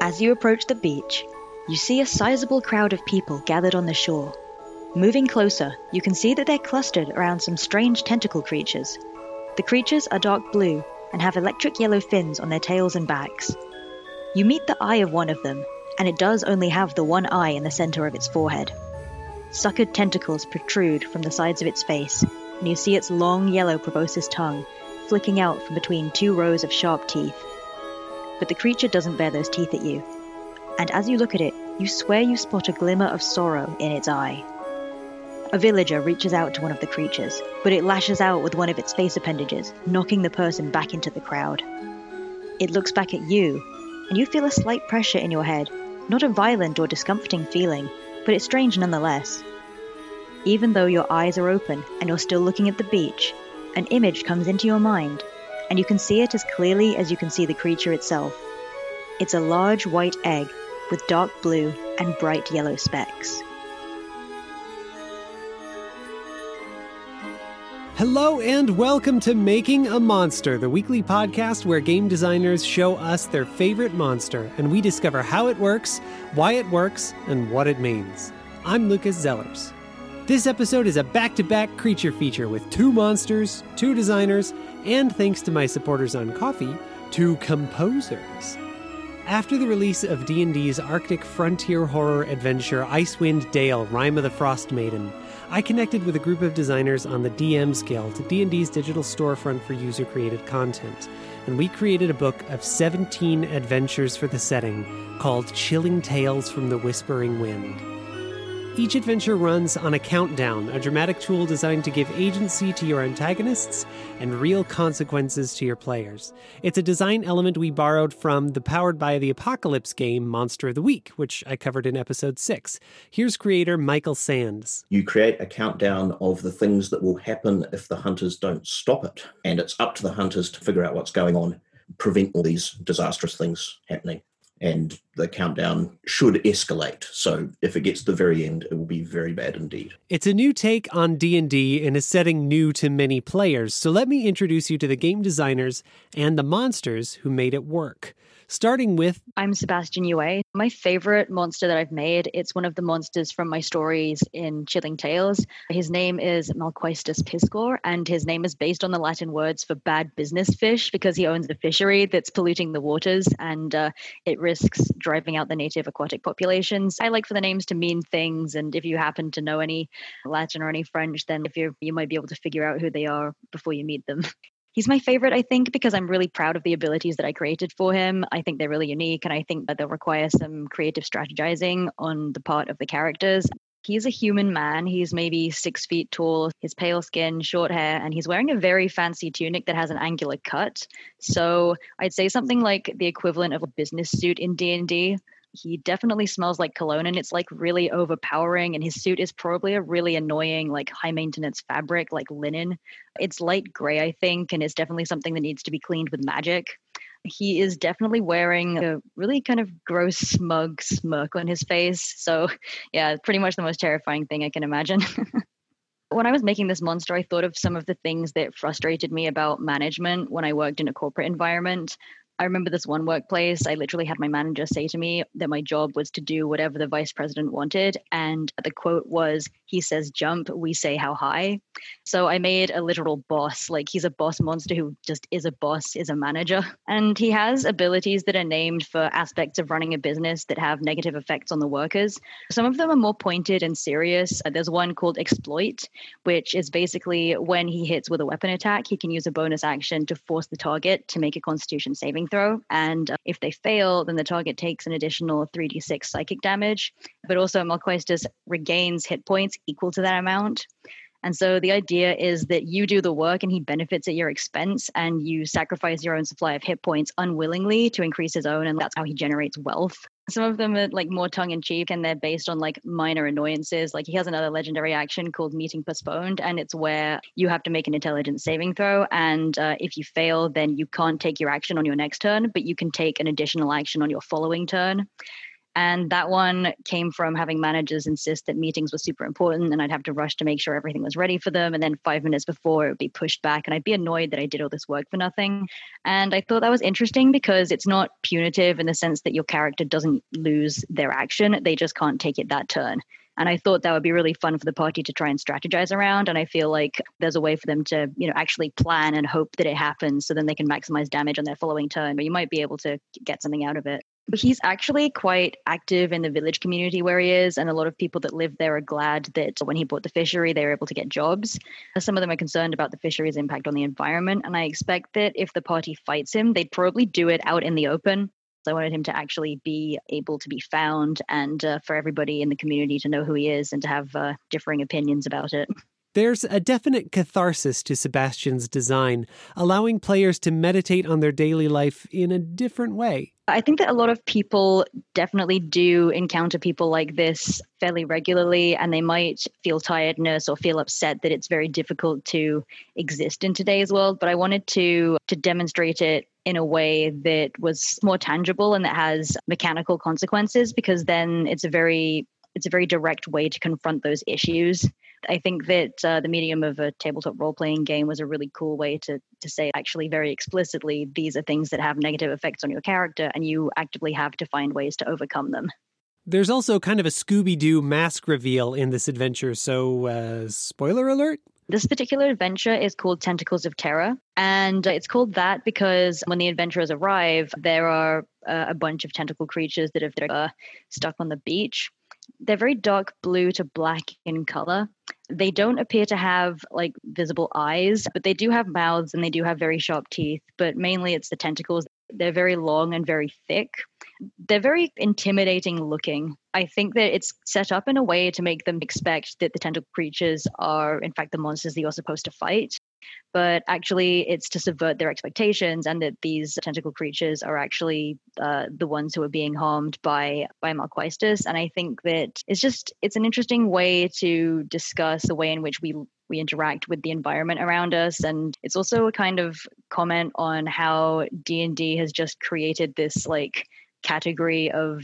As you approach the beach, you see a sizable crowd of people gathered on the shore. Moving closer, you can see that they're clustered around some strange tentacle creatures. The creatures are dark blue and have electric yellow fins on their tails and backs. You meet the eye of one of them, and it does only have the one eye in the center of its forehead. Suckered tentacles protrude from the sides of its face, and you see its long yellow proboscis tongue flicking out from between two rows of sharp teeth. But the creature doesn't bare those teeth at you, and as you look at it, you swear you spot a glimmer of sorrow in its eye. A villager reaches out to one of the creatures, but it lashes out with one of its face appendages, knocking the person back into the crowd. It looks back at you, and you feel a slight pressure in your head, not a violent or discomforting feeling, but it's strange nonetheless. Even though your eyes are open and you're still looking at the beach, an image comes into your mind, and you can see it as clearly as you can see the creature itself. It's a large white egg with dark blue and bright yellow specks. Hello and welcome to Making a Monster, the weekly podcast where game designers show us their favorite monster and we discover how it works, why it works, and what it means. I'm Lucas Zellers. This episode is a back to back creature feature with two monsters, two designers, and thanks to my supporters on Ko-fi, two composers. After the release of D&D's Arctic frontier horror adventure Icewind Dale: Rime of the Frost Maiden, I connected with a group of designers on the DM's Guild, D&D's digital storefront for user-created content, and we created a book of 17 adventures for the setting called Chilling Tales from the Whispering Wind. Each adventure runs on a countdown, a dramatic tool designed to give agency to your antagonists and real consequences to your players. It's a design element we borrowed from the Powered by the Apocalypse game Monster of the Week, which I covered in episode 6. Here's creator Michael Sands. You create a countdown of the things that will happen if the hunters don't stop it, and it's up to the hunters to figure out what's going on, prevent all these disastrous things happening and the countdown should escalate. So if it gets to the very end, it will be very bad indeed. It's a new take on D&D in a setting new to many players. So let me introduce you to the game designers and the monsters who made it work starting with I'm Sebastian Yue. My favorite monster that I've made, it's one of the monsters from my stories in Chilling Tales. His name is Malquaestus Piscor, and his name is based on the Latin words for bad business fish because he owns a fishery that's polluting the waters and uh, it risks driving out the native aquatic populations. I like for the names to mean things, and if you happen to know any Latin or any French, then if you you might be able to figure out who they are before you meet them. he's my favorite, I think, because I'm really proud of the abilities that I created for him. I think they're really unique, and I think that they'll require some creative strategizing on the part of the characters. He's a human man. He's maybe six feet tall, his pale skin, short hair, and he's wearing a very fancy tunic that has an angular cut. So I'd say something like the equivalent of a business suit in D&D he definitely smells like cologne and it's like really overpowering and his suit is probably a really annoying like high maintenance fabric like linen. It's light gray i think and it's definitely something that needs to be cleaned with magic. He is definitely wearing a really kind of gross smug smirk on his face so yeah pretty much the most terrifying thing i can imagine. When I was making this monster, I thought of some of the things that frustrated me about management when I worked in a corporate environment. I remember this one workplace, I literally had my manager say to me that my job was to do whatever the vice president wanted. And the quote was, he says jump, we say how high. So I made a literal boss. Like he's a boss monster who just is a boss, is a manager. And he has abilities that are named for aspects of running a business that have negative effects on the workers. Some of them are more pointed and serious. Uh, there's one called exploit, which is basically when he hits with a weapon attack, he can use a bonus action to force the target to make a constitution saving throw. And uh, if they fail, then the target takes an additional 3d6 psychic damage. But also, Malquaestus regains hit points equal to that amount. And so the idea is that you do the work and he benefits at your expense and you sacrifice your own supply of hit points unwillingly to increase his own. And that's how he generates wealth. Some of them are like more tongue in cheek and they're based on like minor annoyances. Like he has another legendary action called Meeting Postponed, and it's where you have to make an intelligence saving throw. And uh, if you fail, then you can't take your action on your next turn, but you can take an additional action on your following turn. And that one came from having managers insist that meetings were super important and I'd have to rush to make sure everything was ready for them. And then five minutes before it would be pushed back and I'd be annoyed that I did all this work for nothing. And I thought that was interesting because it's not punitive in the sense that your character doesn't lose their action, they just can't take it that turn. And I thought that would be really fun for the party to try and strategize around. And I feel like there's a way for them to, you know, actually plan and hope that it happens so then they can maximize damage on their following turn. But you might be able to get something out of it. He's actually quite active in the village community where he is, and a lot of people that live there are glad that when he bought the fishery, they were able to get jobs. Some of them are concerned about the fishery's impact on the environment, and I expect that if the party fights him, they'd probably do it out in the open. I wanted him to actually be able to be found and uh, for everybody in the community to know who he is and to have uh, differing opinions about it. There's a definite catharsis to Sebastian's design, allowing players to meditate on their daily life in a different way. I think that a lot of people definitely do encounter people like this fairly regularly, and they might feel tiredness or feel upset that it's very difficult to exist in today's world. But I wanted to to demonstrate it in a way that was more tangible and that has mechanical consequences, because then it's a very it's a very direct way to confront those issues. I think that uh, the medium of a tabletop role playing game was a really cool way to to say actually very explicitly these are things that have negative effects on your character, and you actively have to find ways to overcome them. There's also kind of a Scooby Doo mask reveal in this adventure, so uh, spoiler alert. This particular adventure is called Tentacles of Terror. And it's called that because when the adventurers arrive, there are uh, a bunch of tentacle creatures that are uh, stuck on the beach they're very dark blue to black in color. They don't appear to have like visible eyes, but they do have mouths and they do have very sharp teeth, but mainly it's the tentacles. They're very long and very thick. They're very intimidating looking. I think that it's set up in a way to make them expect that the tentacle creatures are, in fact, the monsters that you're supposed to fight but actually it's to subvert their expectations and that these tentacle creatures are actually uh, the ones who are being harmed by by Malquaestus. And I think that it's just it's an interesting way to discuss the way in which we we interact with the environment around us and it's also a kind of comment on how D&D has just created this like category of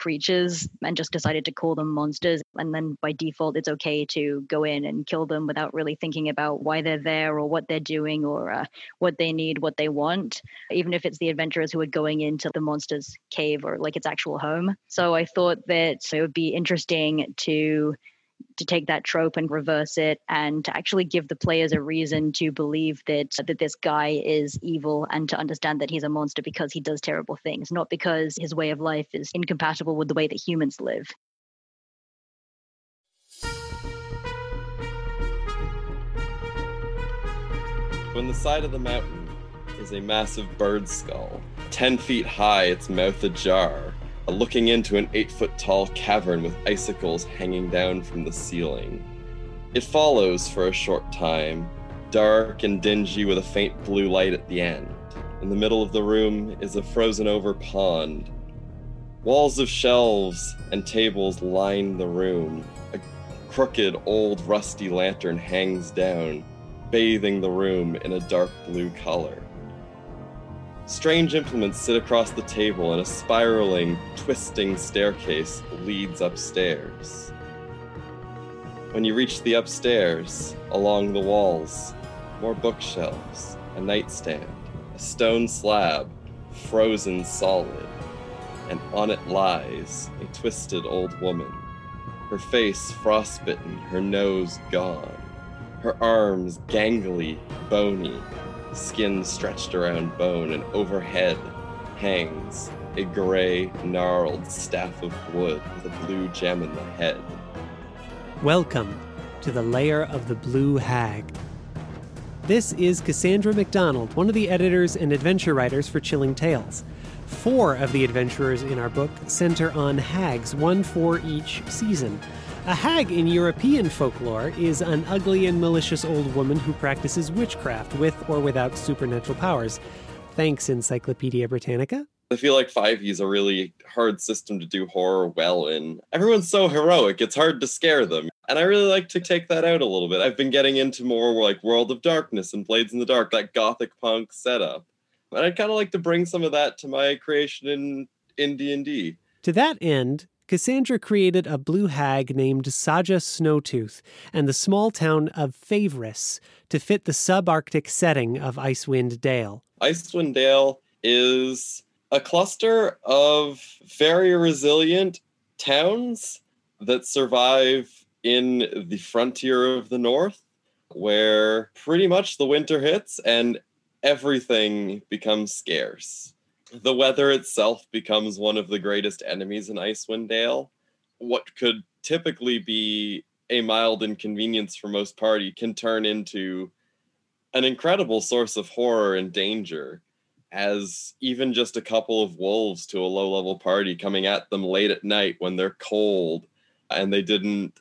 creatures and just decided to call them monsters. And then by default, it's okay to go in and kill them without really thinking about why they're there or what they're doing or uh, what they need, what they want, even if it's the adventurers who are going into the monster's cave or like its actual home. So I thought that it would be interesting to to take that trope and reverse it and to actually give the players a reason to believe that that this guy is evil and to understand that he's a monster because he does terrible things not because his way of life is incompatible with the way that humans live. On the side of the mountain is a massive bird skull. 10 feet high its mouth ajar looking into an eight foot tall cavern with icicles hanging down from the ceiling. It follows for a short time, dark and dingy with a faint blue light at the end. In the middle of the room is a frozen over pond. Walls of shelves and tables line the room. A crooked, old, rusty lantern hangs down, bathing the room in a dark blue color. Strange implements sit across the table, and a spiraling, twisting staircase leads upstairs. When you reach the upstairs, along the walls, more bookshelves, a nightstand, a stone slab, frozen solid, and on it lies a twisted old woman, her face frostbitten, her nose gone, her arms gangly, bony, skin stretched around bone, and overhead hangs a gray, gnarled staff of wood with a blue gem in the head. Welcome to the lair of the Blue Hag. This is Cassandra McDonald, one of the editors and adventure writers for Chilling Tales. Four of the adventurers in our book center on hags, one for each season. A hag in European folklore is an ugly and malicious old woman who practices witchcraft with or without supernatural powers. Thanks, Encyclopedia Britannica. I feel like 5e is a really hard system to do horror well in. Everyone's so heroic, it's hard to scare them. And I really like to take that out a little bit. I've been getting into more like World of Darkness and Blades in the Dark, that gothic punk setup. And I'd kind of like to bring some of that to my creation in in D&D To that end, Cassandra created a blue hag named Saja Snowtooth and the small town of Favris to fit the subarctic setting of Icewind Dale. Icewind Dale is a cluster of very resilient towns that survive in the frontier of the north, where pretty much the winter hits and everything becomes scarce. The weather itself becomes one of the greatest enemies in Icewind Dale. What could typically be a mild inconvenience for most party can turn into an incredible source of horror and danger as even just a couple of wolves to a low level party coming at them late at night when they're cold and they didn't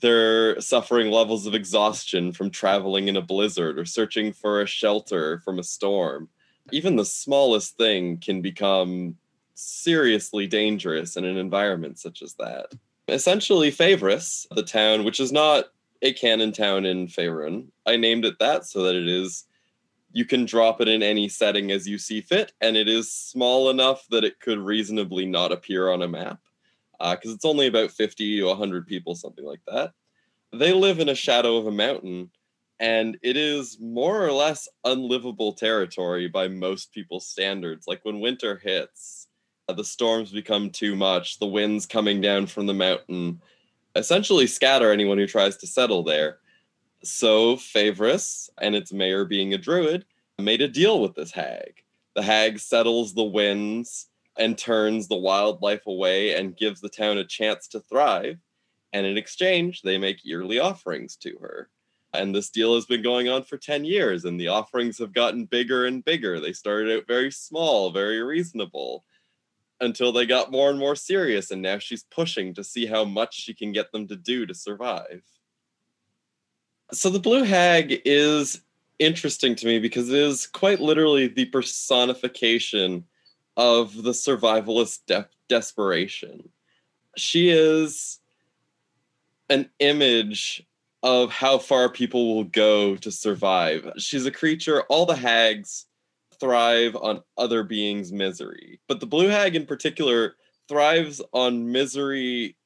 they're suffering levels of exhaustion from traveling in a blizzard or searching for a shelter from a storm even the smallest thing can become seriously dangerous in an environment such as that essentially Favris, the town which is not a canon town in Faerun i named it that so that it is you can drop it in any setting as you see fit, and it is small enough that it could reasonably not appear on a map because uh, it's only about 50 to 100 people, something like that. They live in a shadow of a mountain, and it is more or less unlivable territory by most people's standards. Like when winter hits, uh, the storms become too much, the winds coming down from the mountain essentially scatter anyone who tries to settle there. So Favris and its mayor being a druid made a deal with this hag. The hag settles the winds and turns the wildlife away and gives the town a chance to thrive. And in exchange, they make yearly offerings to her. And this deal has been going on for 10 years, and the offerings have gotten bigger and bigger. They started out very small, very reasonable, until they got more and more serious. And now she's pushing to see how much she can get them to do to survive. So the Blue Hag is interesting to me because it is quite literally the personification of the survivalist de- desperation. She is an image of how far people will go to survive. She's a creature, all the hags thrive on other beings' misery, but the blue hag in particular thrives on misery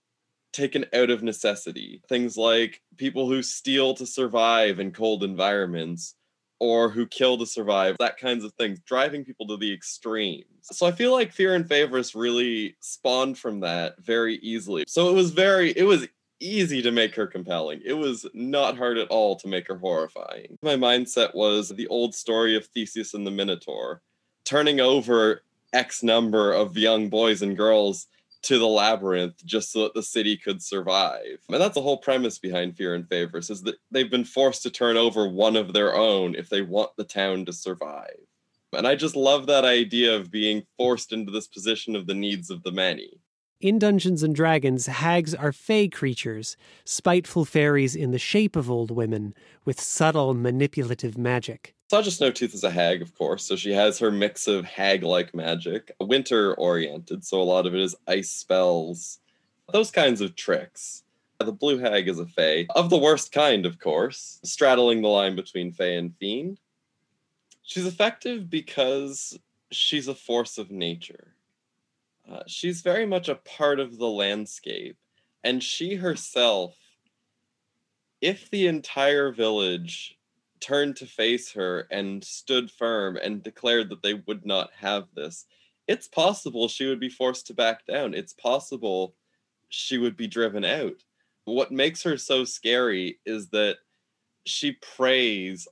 taken out of necessity. Things like people who steal to survive in cold environments or who kill to survive, that kinds of things, driving people to the extremes. So I feel like Fear and Favorites really spawned from that very easily. So it was very, it was easy to make her compelling. It was not hard at all to make her horrifying. My mindset was the old story of Theseus and the Minotaur, turning over X number of young boys and girls to the labyrinth just so that the city could survive. And that's the whole premise behind Fear and Favors is that they've been forced to turn over one of their own if they want the town to survive. And I just love that idea of being forced into this position of the needs of the many. In Dungeons and Dragons, hags are fey creatures, spiteful fairies in the shape of old women, with subtle manipulative magic. Saja Snowtooth is a hag, of course, so she has her mix of hag like magic, winter oriented, so a lot of it is ice spells, those kinds of tricks. The blue hag is a fae, of the worst kind, of course, straddling the line between fae and fiend. She's effective because she's a force of nature. Uh, she's very much a part of the landscape, and she herself, if the entire village turned to face her and stood firm and declared that they would not have this, it's possible she would be forced to back down. It's possible she would be driven out. What makes her so scary is that she preys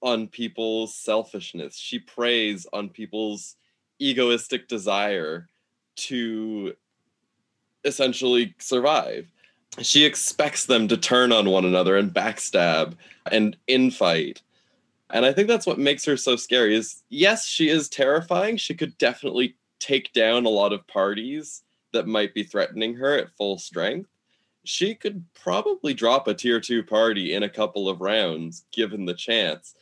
on people's selfishness. She preys on people's egoistic desire to essentially survive. She expects them to turn on one another and backstab and infight. And I think that's what makes her so scary is yes, she is terrifying. She could definitely take down a lot of parties that might be threatening her at full strength. She could probably drop a tier 2 party in a couple of rounds given the chance.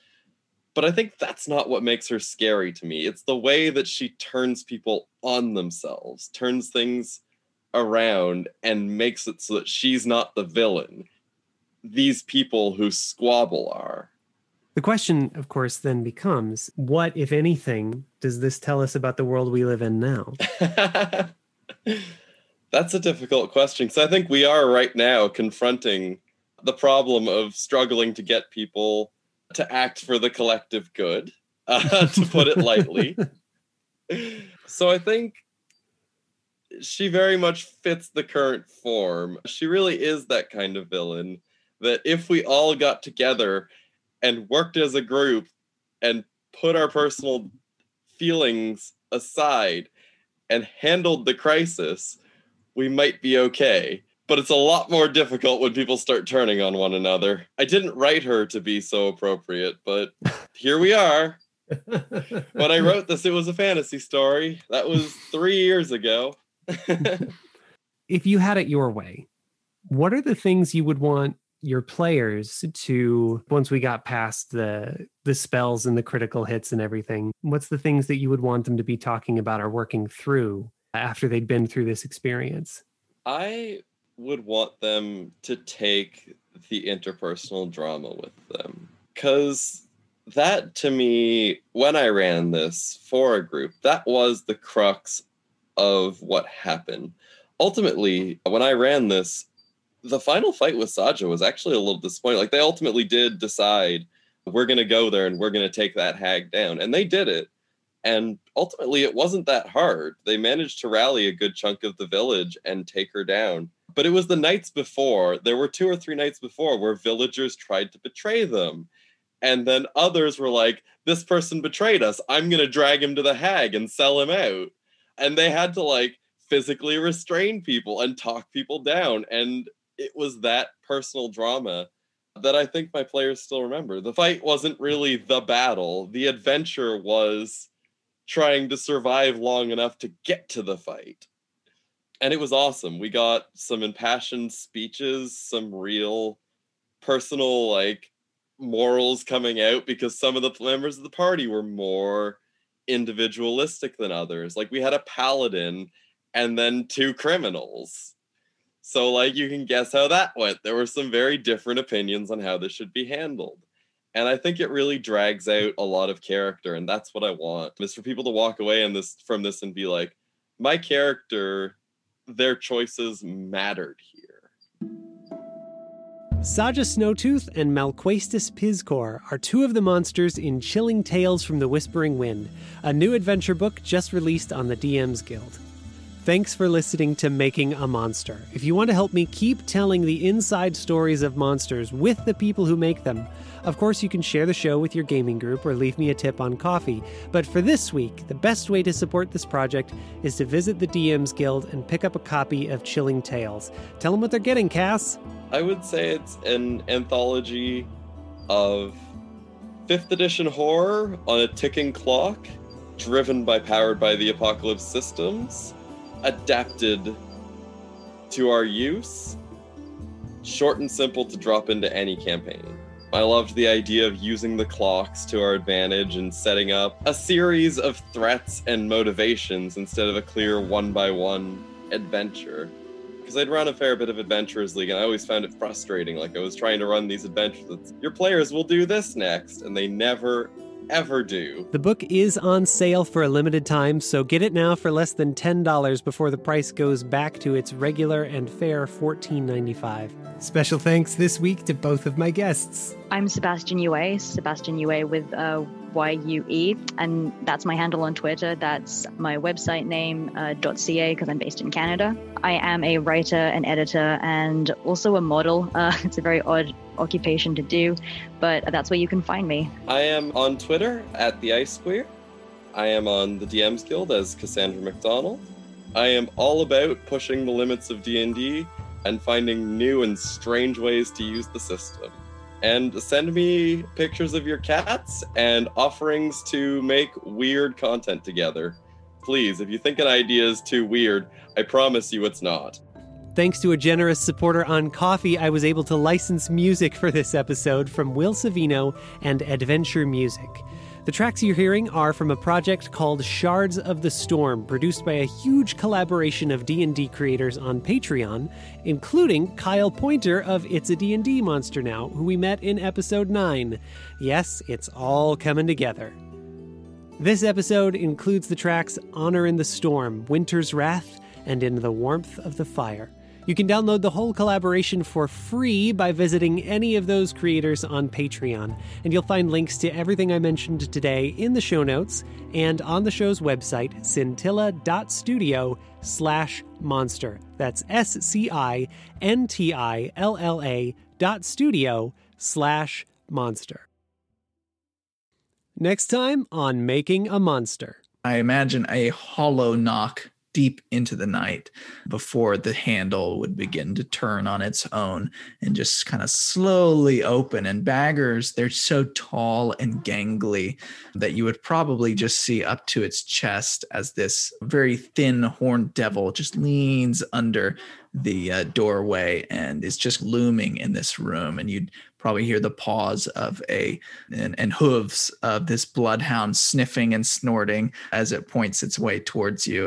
But I think that's not what makes her scary to me. It's the way that she turns people on themselves, turns things around, and makes it so that she's not the villain. These people who squabble are. The question, of course, then becomes what, if anything, does this tell us about the world we live in now? That's a difficult question. So I think we are right now confronting the problem of struggling to get people to act for the collective good, uh, to put it lightly. so I think she very much fits the current form. She really is that kind of villain that if we all got together and worked as a group and put our personal feelings aside and handled the crisis, we might be okay. But it's a lot more difficult when people start turning on one another. I didn't write her to be so appropriate, but here we are. when I wrote this, it was a fantasy story. That was three years ago. if you had it your way, what are the things you would want your players to once we got past the the spells and the critical hits and everything what's the things that you would want them to be talking about or working through after they'd been through this experience i would want them to take the interpersonal drama with them cuz that to me when i ran this for a group that was the crux of what happened ultimately when i ran this the final fight with Saja was actually a little disappointing. Like they ultimately did decide we're going to go there and we're going to take that hag down, and they did it. And ultimately, it wasn't that hard. They managed to rally a good chunk of the village and take her down. But it was the nights before. There were two or three nights before where villagers tried to betray them. And then others were like, this person betrayed us. I'm going to drag him to the hag and sell him out. And they had to like physically restrain people and talk people down. And it was that personal drama that I think my players still remember. The fight wasn't really the battle, the adventure was trying to survive long enough to get to the fight. And it was awesome. We got some impassioned speeches, some real personal, like, morals coming out because some of the members of the party were more individualistic than others. Like, we had a paladin and then two criminals so, like, you can guess how that went. There were some very different opinions on how this should be handled. And I think it really drags out a lot of character, and that's what I want is for people to walk away and this from this and be like, my character, their choices mattered here. Saja Snowtooth and Malquaestus Piscor are two of the monsters in Chilling Tales from the Whispering Wind, a new adventure book just released on the DM's Guild. Thanks for listening to Making a Monster. If you want to help me keep telling the inside stories of monsters with the people who make them, of course, you can share the show with your gaming group or leave me a tip on Ko-fi. But for this week, the best way to support this project is to visit the DMs Guild and pick up a copy of Chilling Tales. Tell them what they're getting, Cass. I would say it's an anthology of 5th edition horror on a ticking clock, driven by powered by the apocalypse systems adapted to our use, short and simple to drop into any campaign. I loved the idea of using the clocks to our advantage and setting up a series of threats and motivations instead of a clear one by one adventure. Because I'd run a fair bit of Adventurers League and I always found it frustrating. Like I was trying to run these adventures. Your players will do this next, and they never ever do. The book is on sale for a limited time, so get it now for less than $10 before the price goes back to its regular and fair $14.95. Special thanks this week to both of my guests. I'm Sebastian Yue, Sebastian Yue with uh, Y-U-E, and that's my handle on Twitter. That's my website name, uh, .ca, because I'm based in Canada. I am a writer and editor and also a model. Uh, it's a very odd occupation to do, but that's where you can find me. I am on Twitter at the Ice Square. I am on the DMs Guild as Cassandra McDonald. I am all about pushing the limits of D&D and finding new and strange ways to use the system and send me pictures of your cats and offerings to make weird content together. Please, if you think an idea is too weird, I promise you it's not. Thanks to a generous supporter on Ko-fi, I was able to license music for this episode from Will Savino and Adventure Music. The tracks you're hearing are from a project called Shards of the Storm, produced by a huge collaboration of D&D creators on Patreon, including Kyle Pointer of It's a D&D Monster Now, who we met in episode 9. Yes, it's all coming together. This episode includes the tracks Honor in the Storm, Winter's Wrath, and in the warmth of the fire. You can download the whole collaboration for free by visiting any of those creators on Patreon, and you'll find links to everything I mentioned today in the show notes and on the show's website, scintilla.studio slash monster. That's S-C-I-N-T-I-L-L-A dot studio slash monster. Next time on Making a Monster. I imagine a hollow knock deep into the night before the handle would begin to turn on its own and just kind of slowly open. And baggers, they're so tall and gangly that you would probably just see up to its chest as this very thin horned devil just leans under the uh, doorway and is just looming in this room and you'd probably hear the paws of a and, and hooves of this bloodhound sniffing and snorting as it points its way towards you